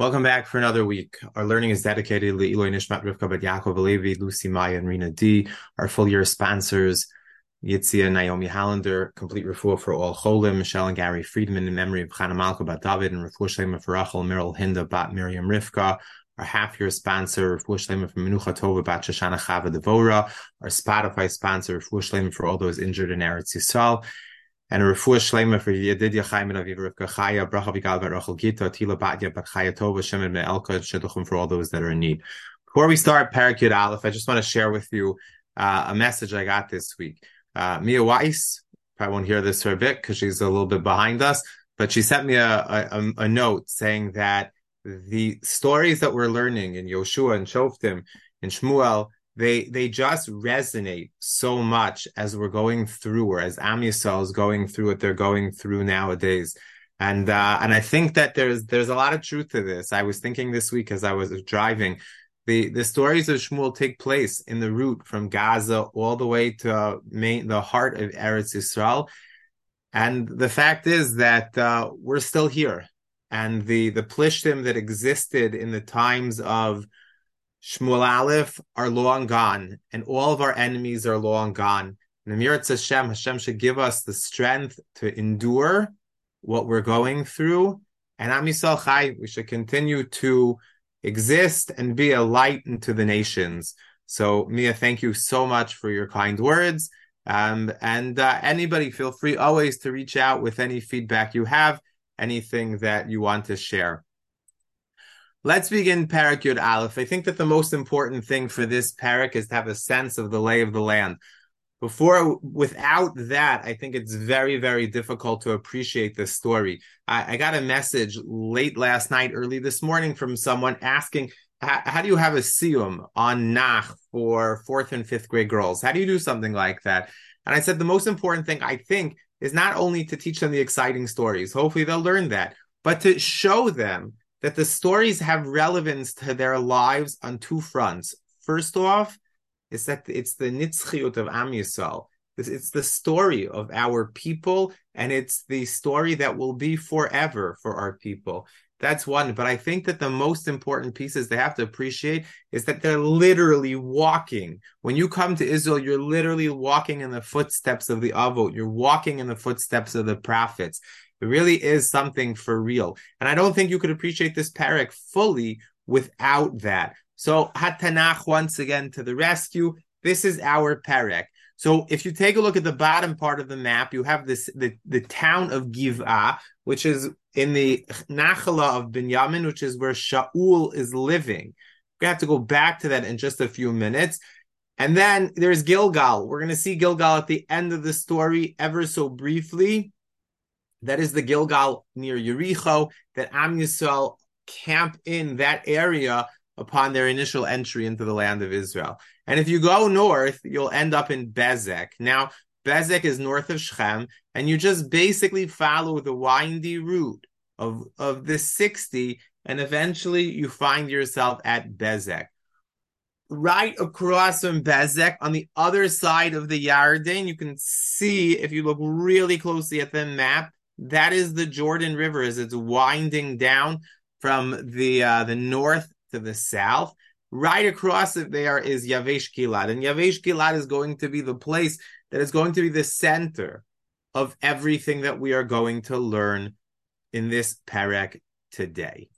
Welcome back for another week. Our learning is dedicated to Eloi Nishmat Rivka Bat Yaakov Alevi, Lucy Maya, and Rena D. Our full year sponsors, Yitzia Naomi Hallander, complete refuah for all cholim, Michelle and Gary Friedman in memory of Chana Malka Bat David, and refuah shlema for Rachel, Meryl Hinda Bat Miriam Rivka. Our half year sponsor, refuah shlema for Menucha Tova Bat Shoshana Chava Devora. Our Spotify sponsor, refuah shlema for all those injured in Eretz Yisrael and a refuah shlema for Yedidya Chaim and Aviv Rivka Chaya, Bracha Vigal Bar Rachel Gita, Tila Batya Bat Chaya Tova, Shemin Me'elka, Shidduchim for all those that are in need. Before we start Parakut Aleph, I just want to share with you uh, a message I got this week. Uh, Mia Weiss, probably won't hear this for a bit because she's a little bit behind us, but she sent me a, a, a note saying that the stories that we're learning in Yoshua and Shoftim and Shmuel they they just resonate so much as we're going through or as Am is going through what they're going through nowadays. And uh, and I think that there's there's a lot of truth to this. I was thinking this week as I was driving, the the stories of Shmuel take place in the route from Gaza all the way to main, the heart of Eretz Yisrael. And the fact is that uh, we're still here, and the the plishtim that existed in the times of Shmuel Aleph are long gone, and all of our enemies are long gone. And Amirat Hashem, Hashem should give us the strength to endure what we're going through. And Am Chai, we should continue to exist and be a light into the nations. So, Mia, thank you so much for your kind words. Um, and uh, anybody, feel free always to reach out with any feedback you have, anything that you want to share. Let's begin Parak Yud Aleph. I think that the most important thing for this parak is to have a sense of the lay of the land. Before, without that, I think it's very, very difficult to appreciate this story. I, I got a message late last night, early this morning from someone asking, how do you have a siyum on Nach for fourth and fifth grade girls? How do you do something like that? And I said, the most important thing I think is not only to teach them the exciting stories, hopefully they'll learn that, but to show them that the stories have relevance to their lives on two fronts. First off, is that it's the nitzchiut of Am Yisrael. It's the story of our people, and it's the story that will be forever for our people. That's one. But I think that the most important pieces they have to appreciate is that they're literally walking. When you come to Israel, you're literally walking in the footsteps of the Avot. You're walking in the footsteps of the prophets. It really is something for real. And I don't think you could appreciate this parak fully without that. So Hatanach once again to the rescue. This is our parak. So if you take a look at the bottom part of the map, you have this the, the town of Giv'ah, which is in the Nachala of Binyamin, which is where Shaul is living. We have to go back to that in just a few minutes. And then there's Gilgal. We're going to see Gilgal at the end of the story ever so briefly. That is the Gilgal near Yericho that Am Yisrael camp in that area upon their initial entry into the land of Israel. And if you go north, you'll end up in Bezek. Now, Bezek is north of Shechem, and you just basically follow the windy route of, of the 60, and eventually you find yourself at Bezek. Right across from Bezek, on the other side of the Yarden, you can see, if you look really closely at the map, that is the Jordan River as it's winding down from the uh, the north to the south. Right across it there is Yavesh Gilad, and Yavesh Gilad is going to be the place that is going to be the center of everything that we are going to learn in this parak today.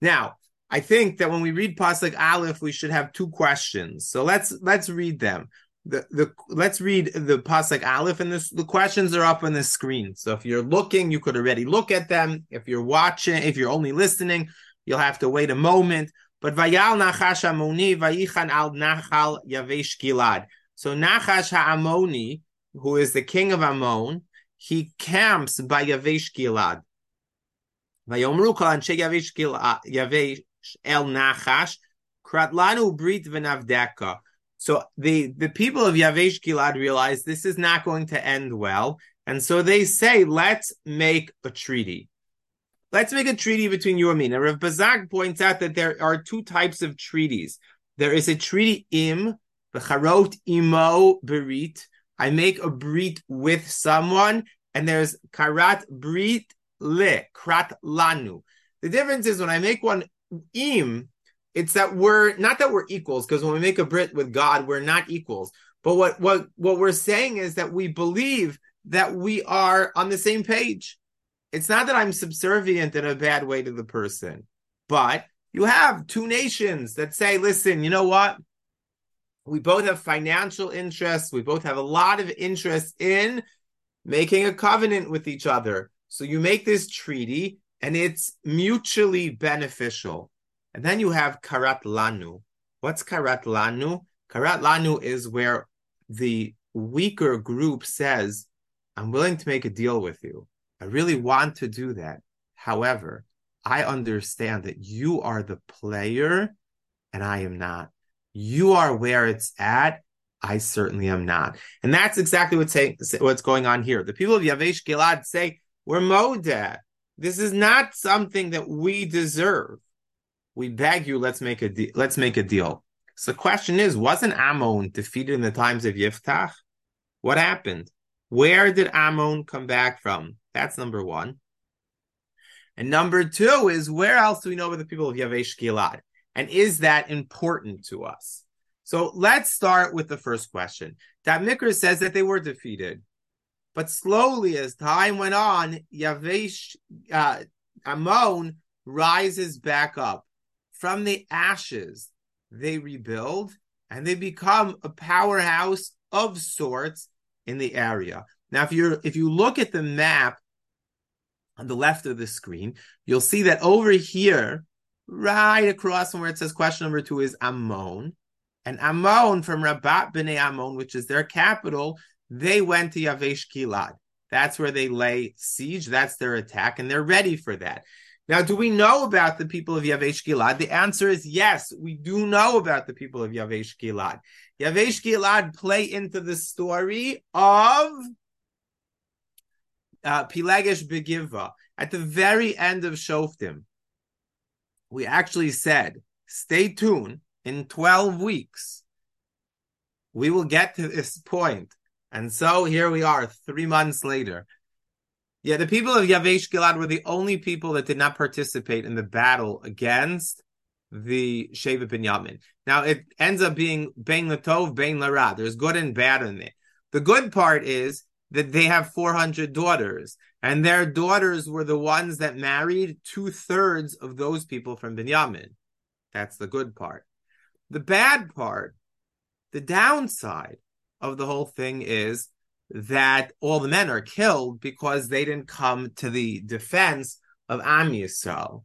Now, I think that when we read Pasuk Aleph, we should have two questions. So let's let's read them the, the let's read the pasuk aleph and this, the questions are up on the screen. So if you're looking you could already look at them. If you're watching if you're only listening you'll have to wait a moment. But vayal nachash amoni vayichan al nachal yavesh gilad. So nachash ha'amoni who is the king of ammon he camps by yavesh gilad. Vayomru kol anshe yavesh gilad yavesh el nachash kratlanu brit v'navdeka so the, the people of Yavesh Gilad realize this is not going to end well. And so they say, let's make a treaty. Let's make a treaty between you and me. Now, Rav Bazak points out that there are two types of treaties. There is a treaty im, the charot imo berit. I make a brit with someone, and there's karat brit le, krat lanu. The difference is when I make one im, it's that we're not that we're equals, because when we make a Brit with God, we're not equals. But what what what we're saying is that we believe that we are on the same page. It's not that I'm subservient in a bad way to the person, but you have two nations that say, listen, you know what? We both have financial interests. We both have a lot of interest in making a covenant with each other. So you make this treaty and it's mutually beneficial. And then you have karat lanu. What's karat lanu? Karat lanu is where the weaker group says, I'm willing to make a deal with you. I really want to do that. However, I understand that you are the player and I am not. You are where it's at. I certainly am not. And that's exactly what's, what's going on here. The people of Yavesh Gilad say, we're Modeh. This is not something that we deserve. We beg you, let's make a de- let's make a deal. So the question is, wasn't Ammon defeated in the times of Yiftach? What happened? Where did Ammon come back from? That's number one. And number two is where else do we know about the people of Yavesh Gilad? And is that important to us? So let's start with the first question. Da'at Mikra says that they were defeated. But slowly, as time went on, Yavesh, uh, Ammon rises back up. From the ashes, they rebuild and they become a powerhouse of sorts in the area. Now, if you if you look at the map on the left of the screen, you'll see that over here, right across from where it says question number two is Ammon. And Ammon from Rabat Bnei Ammon, which is their capital, they went to Yavesh Gilad. That's where they lay siege. That's their attack, and they're ready for that. Now, do we know about the people of Yavesh Gilad? The answer is yes, we do know about the people of Yavesh Gilad. Yavesh Gilad play into the story of uh, Pilegesh Begiva. At the very end of Shoftim, we actually said, stay tuned in 12 weeks. We will get to this point. And so here we are, three months later. Yeah, the people of Yavesh Gilad were the only people that did not participate in the battle against the Shevet Binyamin. Now it ends up being Bein Latov, Bein Lara. There's good and bad in it. The good part is that they have 400 daughters, and their daughters were the ones that married two thirds of those people from Binyamin. That's the good part. The bad part, the downside of the whole thing is that all the men are killed because they didn't come to the defense of Am Yisrael.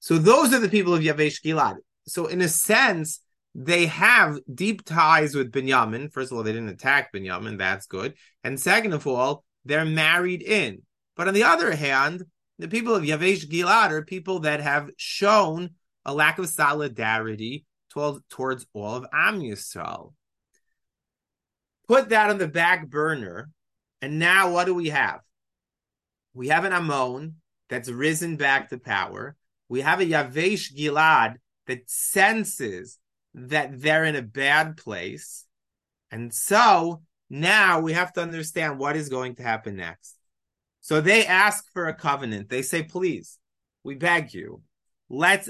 So those are the people of Yavesh Gilad. So in a sense, they have deep ties with Binyamin. First of all, they didn't attack Binyamin. That's good. And second of all, they're married in. But on the other hand, the people of Yavesh Gilad are people that have shown a lack of solidarity towards, towards all of Am Yisrael put that on the back burner. And now what do we have? We have an Ammon that's risen back to power. We have a Yavesh Gilad that senses that they're in a bad place. And so now we have to understand what is going to happen next. So they ask for a covenant. They say, please, we beg you, let's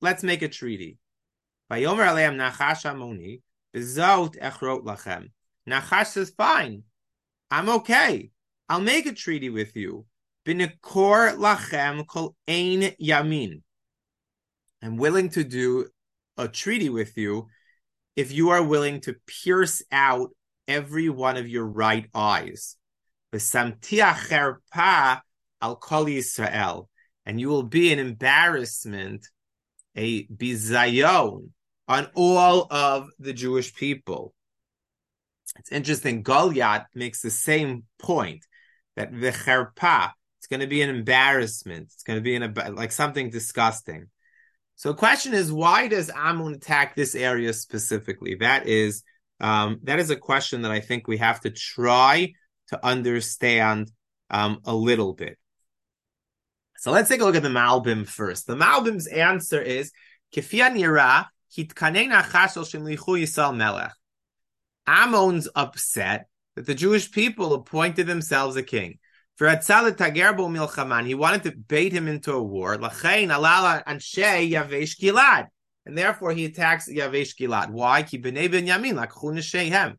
let's make a treaty. Says, fine, I'm okay. I'll make a treaty with you. Binekor lachem kol ein yamin. I'm willing to do a treaty with you if you are willing to pierce out every one of your right eyes. al kol Israel, and you will be an embarrassment, a bizayon on all of the Jewish people. It's interesting. Goliath makes the same point that v'cherpa, it's going to be an embarrassment. It's going to be an, like something disgusting. So the question is, why does Ammon attack this area specifically? That is, um, that is a question that I think we have to try to understand um, a little bit. So let's take a look at the Malbim first. The Malbim's answer is, Kifia nira melech. Ammon's upset that the Jewish people appointed themselves a king. For milchaman, he wanted to bait him into a war. Lachain alala anshe yavesh gilad, and therefore he attacks yavesh gilad. Why? Ki b'nei ben yamin lakchu neshehem.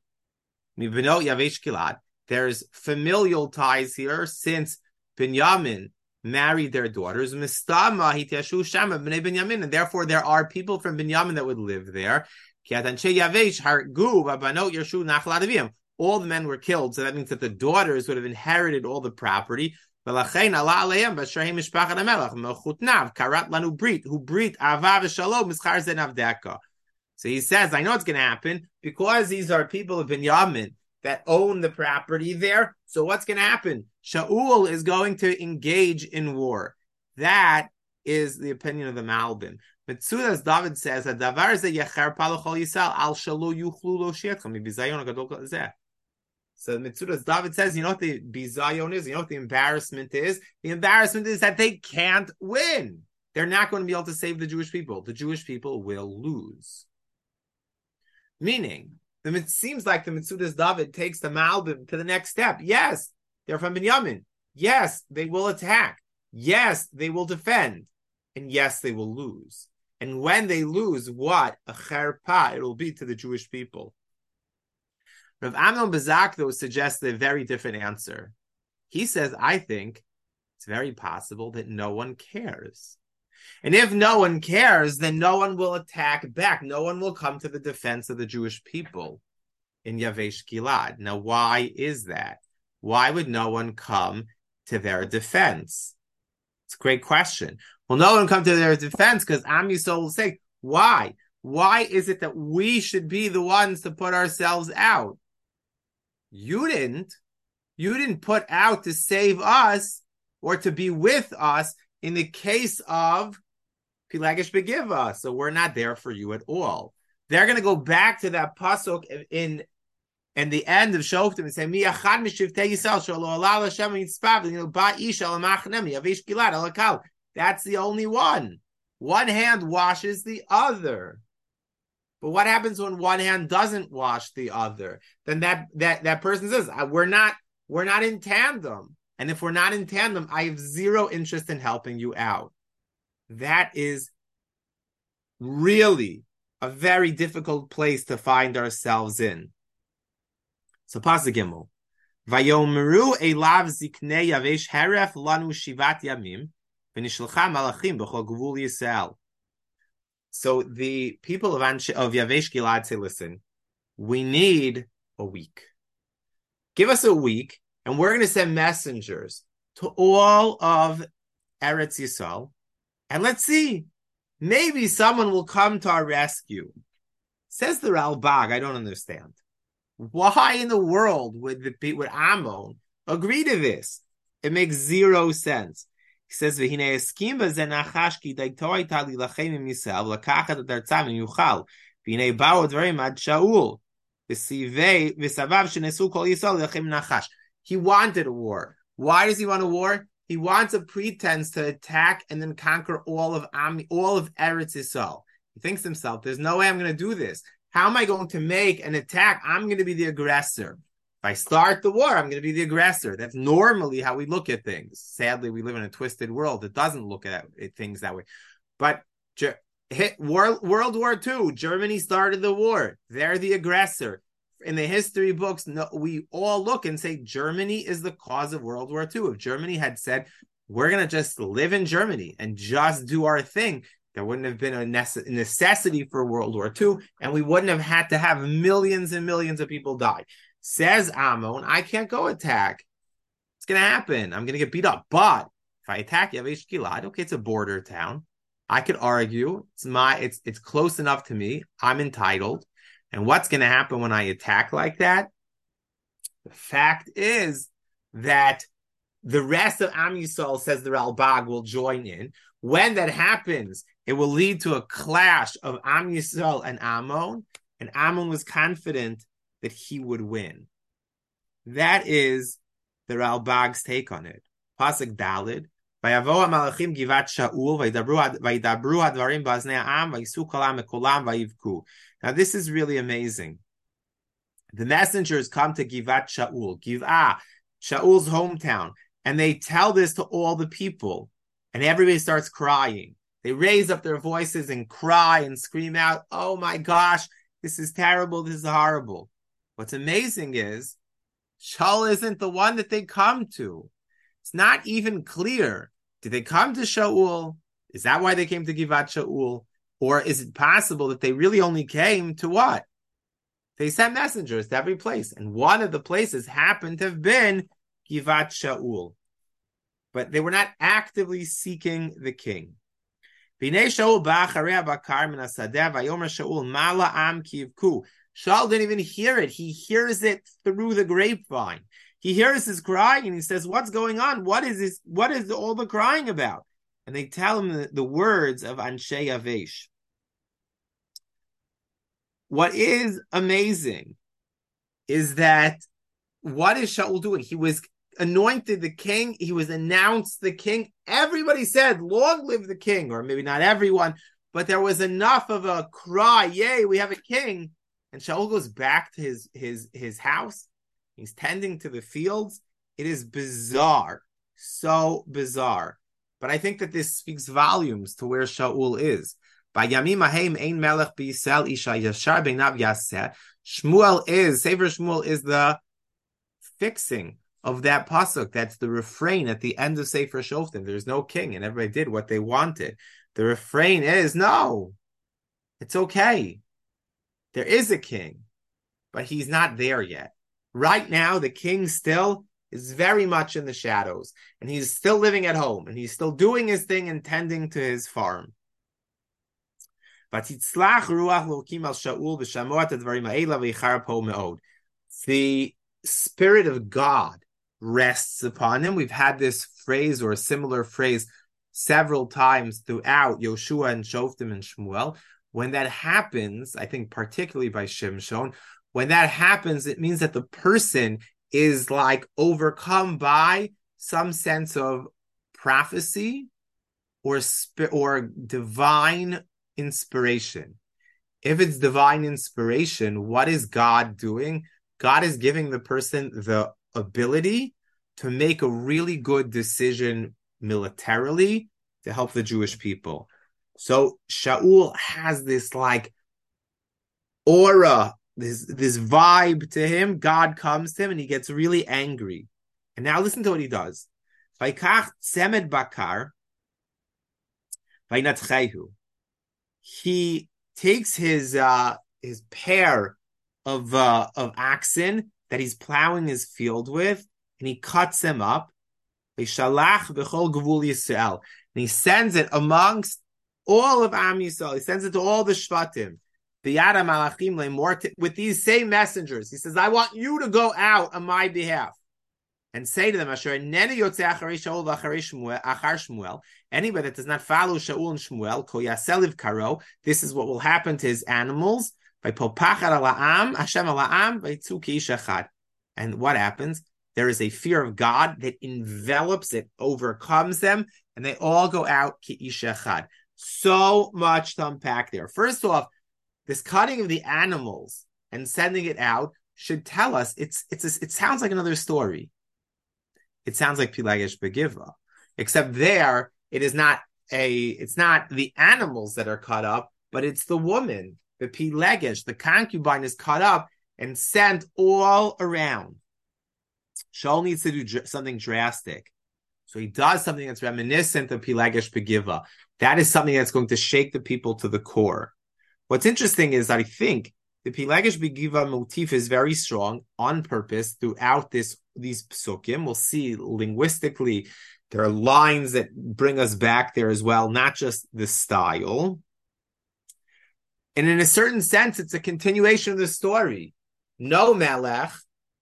Mibno yavesh gilad. There's familial ties here since Binyamin married their daughters. Mistama hityashu shama b'nei Binyamin, and therefore there are people from Binyamin that would live there. All the men were killed, so that means that the daughters would have inherited all the property. So he says, I know it's going to happen because these are people of Binyamin that own the property there. So what's going to happen? Shaul is going to engage in war. That is the opinion of the Malbim. Metzudas David says that davar ze yecher palachol yisal al shalu yuchlu lo shiatchem bizayon gadol zeh. So Mitzudas David says, you know what the bizayon is? You know what the embarrassment is? The embarrassment is that they can't win. They're not going to be able to save the Jewish people. The Jewish people will lose. Meaning, it seems like the Mitzudas David takes the Malbim to the next step. Yes, they're from Binyamin. Yes, they will attack. Yes, they will defend. And yes, they will lose. And when they lose, what? A cherpa it will be to the Jewish people. Rav Amnon Bazak, though, suggests a very different answer. He says, I think it's very possible that no one cares. And if no one cares, then no one will attack back. No one will come to the defense of the Jewish people in Yavesh Gilad. Now, why is that? Why would no one come to their defense? It's a great question. Well, no one come to their defense because Am Yisrael will say, why? Why is it that we should be the ones to put ourselves out? You didn't. You didn't put out to save us or to be with us in the case of Pilagish Begiva. So we're not there for you at all. They're going to go back to that pasuk in and the end of Shoftim and say, Mi achad Yisrael shalo alal Hashem yitzpav ba ish al machnemi avish gilad alakal. That's the only one. One hand washes the other. But what happens when one hand doesn't wash the other? Then that that that person says, uh, "We're not we're not in tandem." And if we're not in tandem, I have zero interest in helping you out. That is really a very difficult place to find ourselves in. So Pasuk Gimel. Vayomru elav ziknei yavesh heref lanu shivat yamim So the people of Anshe, of Yavesh Gilad say, listen, we need a week. Give us a week, and we're going to send messengers to all of Eretz Yisrael, and let's see, maybe someone will come to our rescue. Says the Ralbag, I don't understand. Why in the world would the would Ammon agree to this? It makes zero sense. He says, "V'hine eskim b'zen ki daitoi tali lachem im Yisrael lakachat et artzam im yuchal v'hine ba'u dvarim ad Shaul v'sivei v'savav shenesu kol Yisrael lachem nachash." He wanted a war. Why does he want a war? He wants a pretense to attack and then conquer all of Am, all of Eretz Yisrael. He thinks to himself, "There's no way I'm going to do this. How am I going to make an attack? I'm going to be the aggressor." If I start the war, I'm going to be the aggressor. That's normally how we look at things. Sadly, we live in a twisted world that doesn't look at things that way. But hit World, War II, Germany started the war. They're the aggressor. In the history books, no, we all look and say Germany is the cause of World War II. If Germany had said, we're going to just live in Germany and just do our thing, there wouldn't have been a necessity for World War II, and we wouldn't have had to have millions and millions of people die. Says Ammon, I can't go attack. It's gonna happen. I'm gonna get beat up. But if I attack Yavesh Gilad, okay, it's a border town. I could argue it's my it's it's close enough to me. I'm entitled. And what's gonna happen when I attack like that? The fact is that the rest of Am Yisrael, says the Ralbag, will join in. When that happens, it will lead to a clash of Am Yisrael and Ammon. And Ammon was confident that he would win. That is the Ralbag's take on it. Pasuk Dalid. ויבואו המלאכים גבעת שאול וידברו הדברים באזני העם ויישאו קולם מכולם ויבכו. Now this is really amazing. The messengers come to Givat Shaul, Giv'ah, Shaul's hometown, and they tell this to all the people, and everybody starts crying. They raise up their voices and cry and scream out, Oh my gosh, this is terrible, this is horrible. What's amazing is Shaul isn't the one that they come to. It's not even clear. Did they come to Shaul? Is that why they came to Givat Shaul? Or is it possible that they really only came to what? They sent messengers to every place, and one of the places happened to have been Givat Shaul. But they were not actively seeking the king. Shaul didn't even hear it. He hears it through the grapevine. He hears his crying and he says, What's going on? What is this? What is all the crying about? And they tell him the, the words of Anshe Avesh. What is amazing is that what is Shaul doing? He was anointed the king, he was announced the king. Everybody said, Long live the king, or maybe not everyone, but there was enough of a cry, Yay, we have a king. And Shaul goes back to his his his house. He's tending to the fields. It is bizarre, so bizarre. But I think that this speaks volumes to where Shaul is. Shmuel is Sefer Shmuel is the fixing of that pasuk. That's the refrain at the end of Sefer Shoftim. There's no king, and everybody did what they wanted. The refrain is no, it's okay. There is a king, but he's not there yet. Right now, the king still is very much in the shadows, and he's still living at home, and he's still doing his thing and tending to his farm. The spirit of God rests upon him. We've had this phrase or a similar phrase several times throughout Yoshua and Shoftim and Shmuel. When that happens, I think particularly by Shimshon, when that happens, it means that the person is like overcome by some sense of prophecy or or divine inspiration. If it's divine inspiration, what is God doing? God is giving the person the ability to make a really good decision militarily to help the Jewish people. So Shaul has this like aura, this this vibe to him. God comes to him and he gets really angry. And now listen to what he does. Semed bakar, he takes his uh, his pair of uh, of oxen that he's plowing his field with, and he cuts them up. And he sends it amongst all of Am Yisrael. He sends it to all the Shvatim. The Yada Malachim with these same messengers. He says, I want you to go out on my behalf and say to them, Asher Anybody that does not follow Shaul and Shmuel, Ko Yaseliv Karo, this is what will happen to his animals. And what happens? There is a fear of God that envelops it, overcomes them, and they all go out ki So much to unpack there. First off, this cutting of the animals and sending it out should tell us it's it's a, it sounds like another story it sounds like Pilagesh Begiva, except there it is not a, it's not the animals that are cut up, but it's the woman, the Pilagesh, the concubine is cut up and sent all around. Shaul needs to do something drastic. So he does something that's reminiscent of Pilagesh Begiva. That is something that's going to shake the people to the core. What's interesting is I think the Pilagesh Begiva motif is very strong on purpose throughout this these psukim. We'll see linguistically there are lines that bring us back there as well, not just the style. And in a certain sense, it's a continuation of the story. No Melech,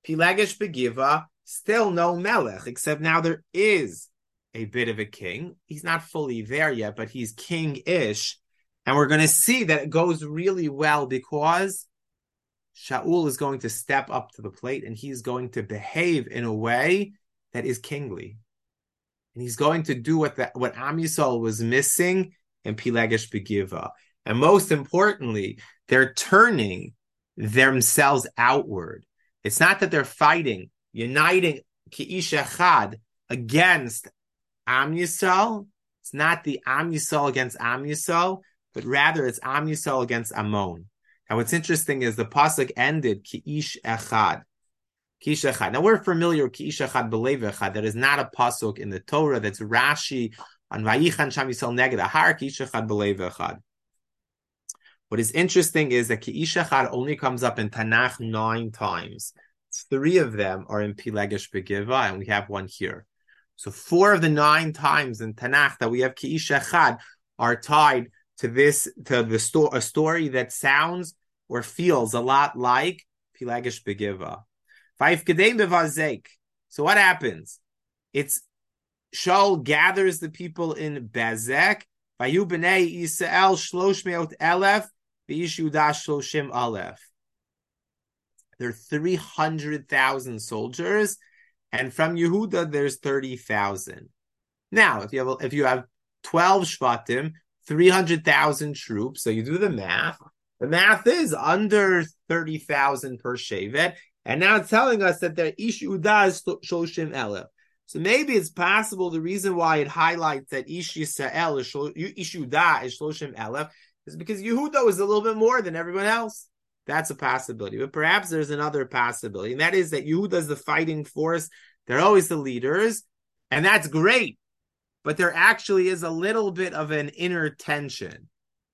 Pilagesh Begiva, still no Melech, except now there is a bit of a king. He's not fully there yet, but he's king-ish. And we're going to see that it goes really well because Shaul is going to step up to the plate and he's going to behave in a way that is kingly. And he's going to do what the, what Am Yisrael was missing in Pilegesh Begiva. And most importantly, they're turning themselves outward. It's not that they're fighting, uniting Ki'ish Echad, against Am Yisrael. It's not the Am Yisrael against Am Yisrael, but rather it's Am Yisrael against Ammon. Now, what's interesting is the pasuk ended Ki'ish Echad. Ki'ish Echad. Now, we're familiar with Ki'ish Echad Belev Echad. That is not a pasuk in the Torah. That's Rashi on Vayichan Sham Yisrael Neged Ahar Ki'ish Echad Belev Echad. What is interesting is that Ki'ish Echad only comes up in Tanakh nine times. Three of them are in Pilegesh Begiva, and we have one here. So four of the nine times in Tanakh that we have Ki'ish Echad are tied to this to the sto- a story that sounds or feels a lot like Pilegesh Begiva. So what happens? It's Shaul gathers the people in Bezek. Vayu b'nei Yisrael shlosh meot elef v'ish Yudah shloshim alef. There are 300,000 soldiers, and from Yehuda, there's 30,000. Now, if you have if you have 12 shvatim, 300,000 troops, so you do the math. The math is under 30,000 per shevet, and now it's telling us that the Ish Yudah is Shoshim Elef. So maybe it's possible the reason why it highlights that Ish Yisrael is Ish Yudah is Shoshim Elef is because Yehuda is a little bit more than everyone else. That's a possibility. But perhaps there's another possibility, and that is that Yehuda is the fighting force. They're always the leaders, and that's great. But there actually is a little bit of an inner tension.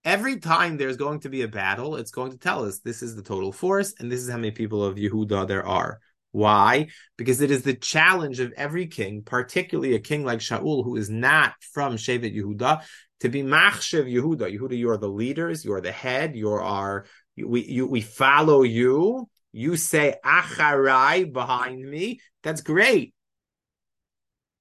Every time there's going to be a battle, it's going to tell us this is the total force, and this is how many people of Yehuda there are. Why? Because it is the challenge of every king, particularly a king like Shaul, who is not from Shevet Yehuda, to be Machshev Yehuda. Yehuda, you are the leaders, you are the head, you are we you, we follow you. You say acharai behind me. That's great.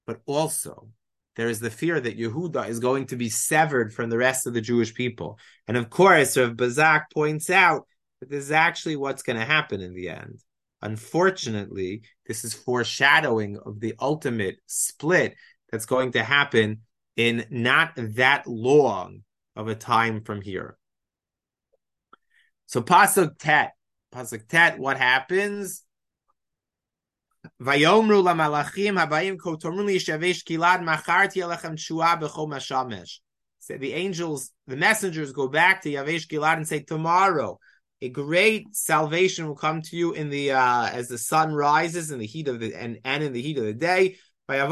But also, there is the fear that Yehuda is going to be severed from the rest of the Jewish people. And of course, Rav Bazak points out that this is actually what's going to happen in the end. Unfortunately, this is foreshadowing of the ultimate split that's going to happen in not that long of a time from here. So pasuk tet, pasuk tet. What happens? Vayomru lamalachim habayim kotormuli shavesh kilad macharti alechem shua b'chol mashamesh. So the angels, the messengers, go back to Yavesh Gilad and say, tomorrow a great salvation will come to you in the uh, as the sun rises in the heat of the and, and in the heat of the day. They tell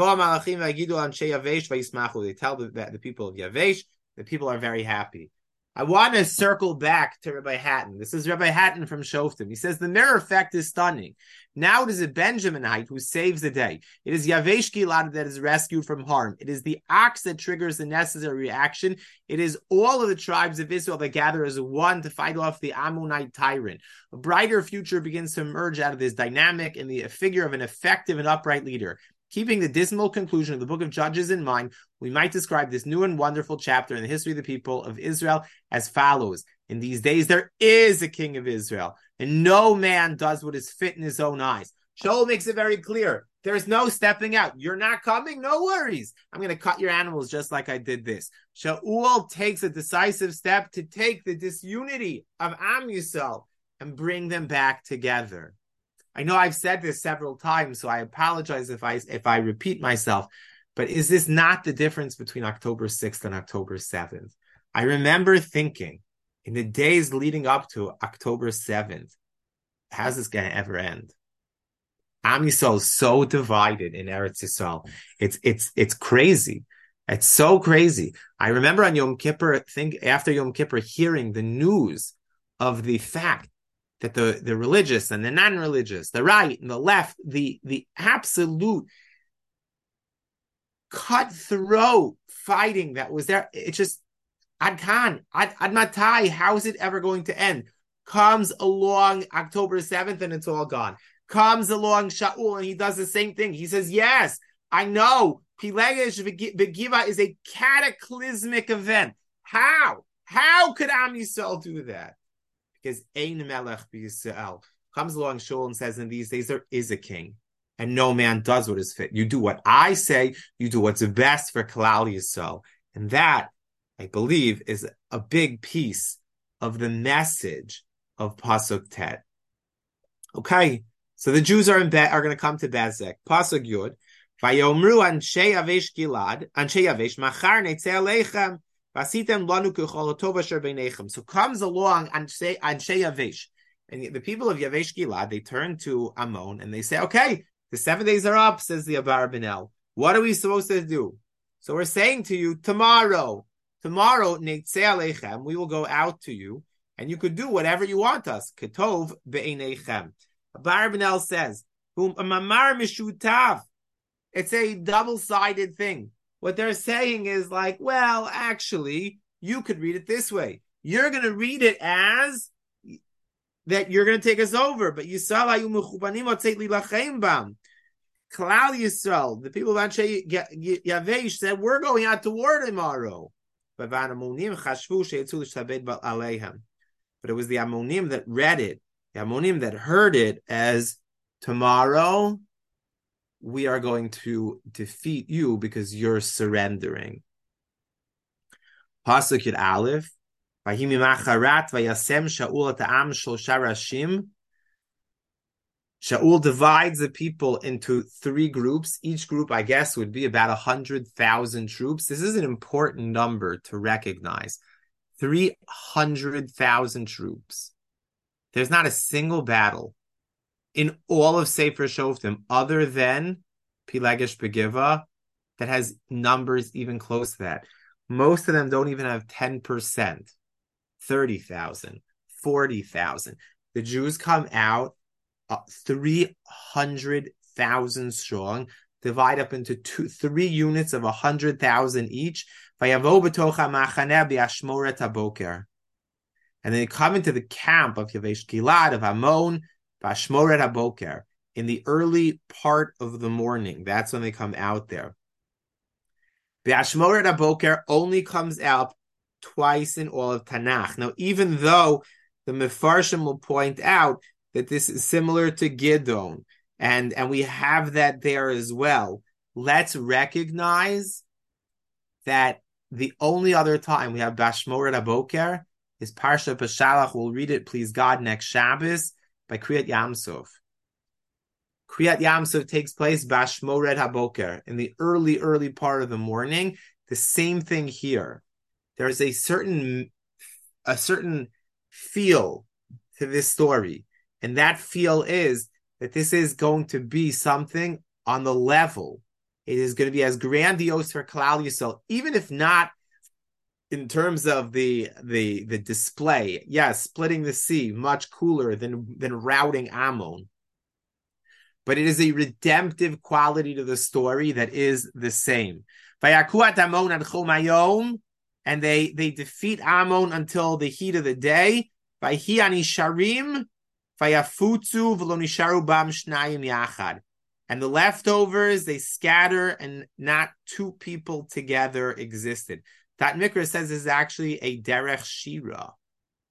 the, the people of Yavesh, the people are very happy. I want to circle back to Rabbi Hattin. This is Rabbi Hattin from Shoftim. He says the mirror effect is stunning. Now it is a Benjaminite who saves the day. It is Yavesh Gilad that is rescued from harm. It is the ox that triggers the necessary reaction. It is all of the tribes of Israel that gather as one to fight off the Ammonite tyrant. A brighter future begins to emerge out of this dynamic in the figure of an effective and upright leader. Keeping the dismal conclusion of the book of Judges in mind, we might describe this new and wonderful chapter in the history of the people of Israel as follows. In these days, there is a king of Israel, and no man does what is fit in his own eyes. Shaul makes it very clear. There's no stepping out. You're not coming? No worries. I'm going to cut your animals just like I did this. Shaul takes a decisive step to take the disunity of Am Yisrael and bring them back together. I know I've said this several times, so I apologize if I if I repeat myself. But is this not the difference between October 6th and October 7th? I remember thinking in the days leading up to October 7th, how's this going to ever end? Am Yisrael is so divided in Eretz Yisrael. It's it's it's crazy. It's so crazy. I remember on Yom Kippur, think after Yom Kippur, hearing the news of the fact that the, the religious and the non-religious, the right and the left, the, the absolute cutthroat fighting that was there, it just, Ad Khan, Ad, Ad how is it ever going to end? Comes along October 7th and it's all gone. Comes along Shaul and he does the same thing. He says, yes, I know Pilegesh Begiva is a cataclysmic event. How? How could Am Yisrael do that? Because Ein Melech B'Yisrael comes along Shaul and says, in these days there is a king, and no man does what is fit. You do what I say. You do what's best for Kalal Yisrael, and that I believe is a big piece of the message of Pasuk Tet. Okay, so the Jews are in Be- are going to come to Bezek. Pasuk Yud. Vayomru anshe Yavesh Gilad, anshe Yavesh machar netzeh alechem, So comes along anshe anshe Yavesh, and the people of Yavesh Gilad they turn to Ammon and they say, "Okay, the seven days are up," says the Abarbanel. What are we supposed to do? So we're saying to you tomorrow, tomorrow we will go out to you, and you could do whatever you want us. Ketov abar Abarbanel says. It's a double-sided thing. What they're saying is like, well, actually, you could read it this way. You're going to read it as that you're going to take us over, but Yisrael. Klal Yisrael, the people of Anshe Yavesh said, we're going out to war tomorrow. But it was the Ammonim that read it, the Ammonim that heard it as tomorrow we are going to defeat you because you're surrendering. Pasuk Yud Aleph, Vayimi Macharat Vayasem Shaul Ta'am Shlosha Rashim. Shaul divides the people into three groups. Each group, I guess, would be about a hundred thousand troops. This is an important number to recognize. Three hundred thousand troops. There's not a single battle in all of Sefer Shoftim, other than Pilegesh Begiva, that has numbers even close to that. Most of them don't even have 10%, 30,000, 40,000. The Jews come out uh, 300,000 strong, divide up into two, three units of 100,000 each. And they come into the camp of Yavesh Gilad, of Ammon, Bashmoret Haboker, in the early part of the morning. That's when they come out there. Bashmoret Haboker only comes out twice in all of Tanakh. Now, even though the Mefarshim will point out that this is similar to Gidon, and, and we have that there as well, let's recognize that the only other time we have Bashmoret Haboker is Parsha Beshalach. We'll read it, please God, next Shabbos by Kriyat Yamsuf. Kriyat Yamsuf takes place Bashmored Haboker in the early, early part of the morning. The same thing here. There's a certain a certain feel to this story, and that feel is that this is going to be something on the level. It is going to be as grandiose for Kalal Yisrael, even if not in terms of the the the display, yes, splitting the sea much cooler than than routing Ammon. But it is a redemptive quality to the story that is the same. And they they defeat Ammon until the heat of the day. And the leftovers they scatter, and not two people together existed. Da'at Mikra says is actually a derech shira.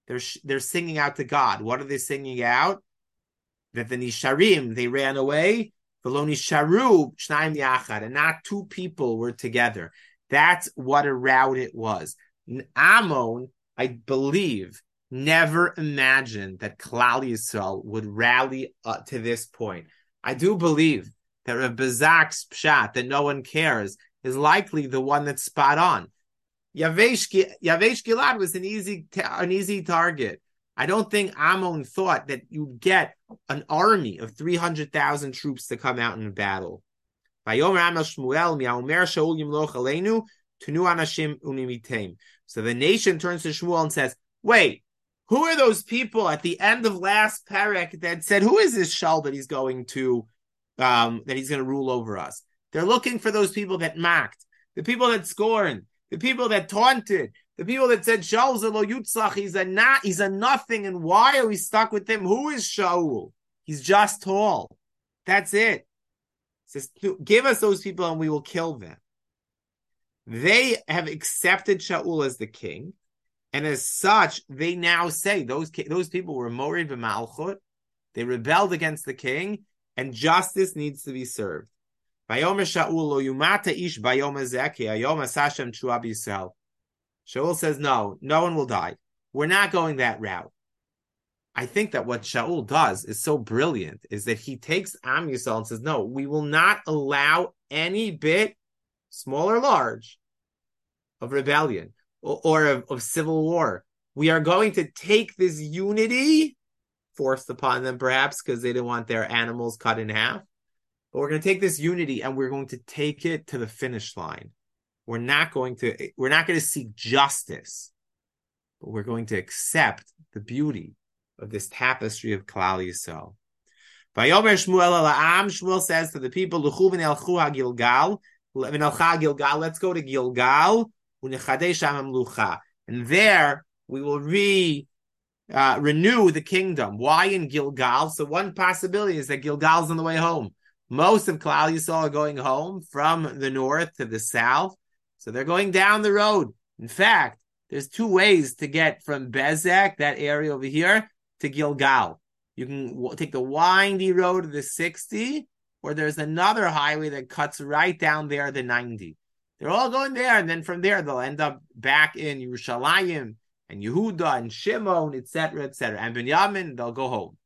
They're they're singing out to God. What are they singing out? That the nisharim they ran away. Veloni sharu shnaim yachad, and not two people were together. That's what a rout it was. Ammon, I believe, never imagined that Klal Yisrael would rally uh, to this point. I do believe that a Bazak's pshat that no one cares is likely the one that's spot on. Yavesh, Gilad was an easy an easy target. I don't think Ammon thought that you'd get an army of 300,000 troops to come out in battle. So the nation turns to Shmuel and says, wait, who are those people at the end of last parak that said, who is this Shal that he's going to, um, that he's going to rule over us? They're looking for those people that mocked, the people that scorned, the people that taunted, the people that said Shaul lo yutzach, he's a not, he's a nothing, and why are we stuck with him? Who is Shaul? He's just tall. That's it. Says, give us those people and we will kill them. They have accepted Shaul as the king, and as such, they now say those those people were morid b'malchut. They rebelled against the king, and justice needs to be served. Vayomer Shaul lo yumata ish bayom ezeki ayom asashem tshuab Yisrael. Shaul says, no, no one will die. We're not going that route. I think that what Shaul does is so brilliant is that he takes Am Yisrael and says, no, we will not allow any bit, small or large, of rebellion or, or of, of civil war. We are going to take this unity forced upon them, perhaps because they didn't want their animals cut in half. But we're going to take this unity and we're going to take it to the finish line. We're not going to we're not going to seek justice, but we're going to accept the beauty of this tapestry of Klal Yisrael. Vayomer Shmuel Am Shmuel says to the people, "Luchu v'nelchu Gilgal, v'nelcha Gilgal. Let's go to Gilgal, and there we will re uh, renew the kingdom. Why in Gilgal? So one possibility is that Gilgal's on the way home. Most of Klal Yisrael are going home from the north to the south, so they're going down the road. In fact, there's two ways to get from Bezek, that area over here, to Gilgal. You can take the windy road to the 60, or there's another highway that cuts right down there, the 90. They're all going there, and then from there they'll end up back in Yerushalayim and Yehuda and Shimon, etc., etc. And Binyamin, they'll go home.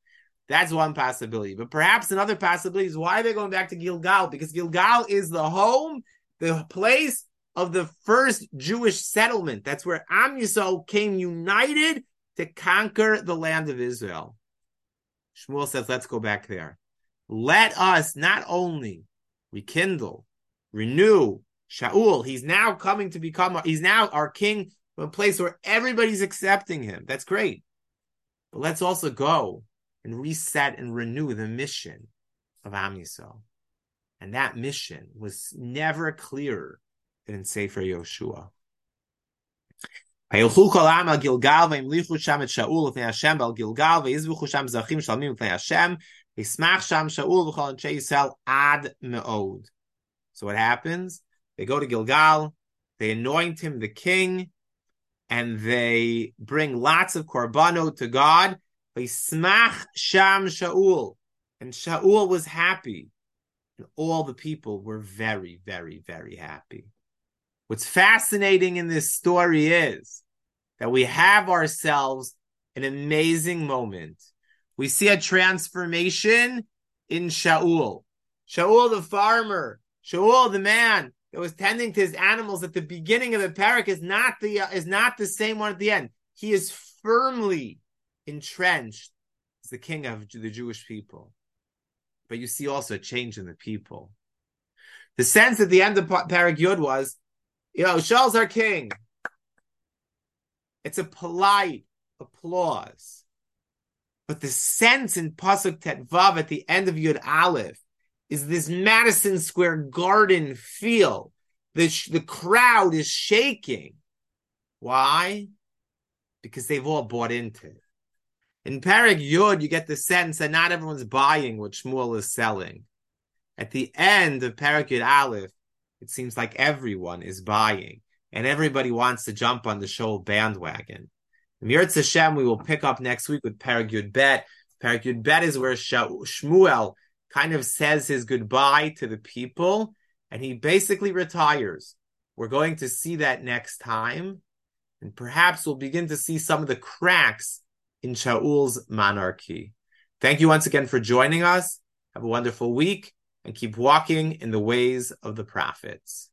That's one possibility. But perhaps another possibility is why they're going back to Gilgal, because Gilgal is the home, the place of the first Jewish settlement. That's where Am Yisrael came united to conquer the land of Israel. Shmuel says, let's go back there. Let us not only rekindle, renew Shaul. He's now coming to become, he's now our king a place where everybody's accepting him. That's great. But let's also go and reset and renew the mission of Am Yisrael. And that mission was never clearer than in Sefer Yoshua. וילכו כל העם על גילגל והמליכו שם את שאול לפני השם ועל גילגל ויזבחו שם זרחים שלמים לפני השם וישמח שם שאול וכל אנשי ישראל עד מאוד. So what happens? They go to Gilgal, they anoint him the king, and they bring lots of korbanot to God. Smach Sham Shaul. And Shaul was happy. And all the people were very, very, very happy. What's fascinating in this story is that we have ourselves an amazing moment. We see a transformation in Shaul. Shaul the farmer, Shaul the man that was tending to his animals at the beginning of the perek is not the uh, is not the same one at the end. He is firmly entrenched as the king of the Jewish people. But you see also a change in the people. The sense at the end of Perek Yud was, you know, Shaul's our king. It's a polite applause. But the sense in Pasuk Tetvav at the end of Yud Aleph is this Madison Square Garden feel. The, the crowd is shaking. Why? Because they've all bought into it. In Perek Yud, you get the sense that not everyone's buying what Shmuel is selling. At the end of Perek Yud Aleph, it seems like everyone is buying, and everybody wants to jump on the Shaul bandwagon. Mirz Hashem, we will pick up next week with Perek Yud Bet. Perek Yud Bet is where Shmuel kind of says his goodbye to the people and he basically retires. We're going to see that next time. And perhaps we'll begin to see some of the cracks in Shaul's monarchy. Thank you once again for joining us. Have a wonderful week and keep walking in the ways of the prophets.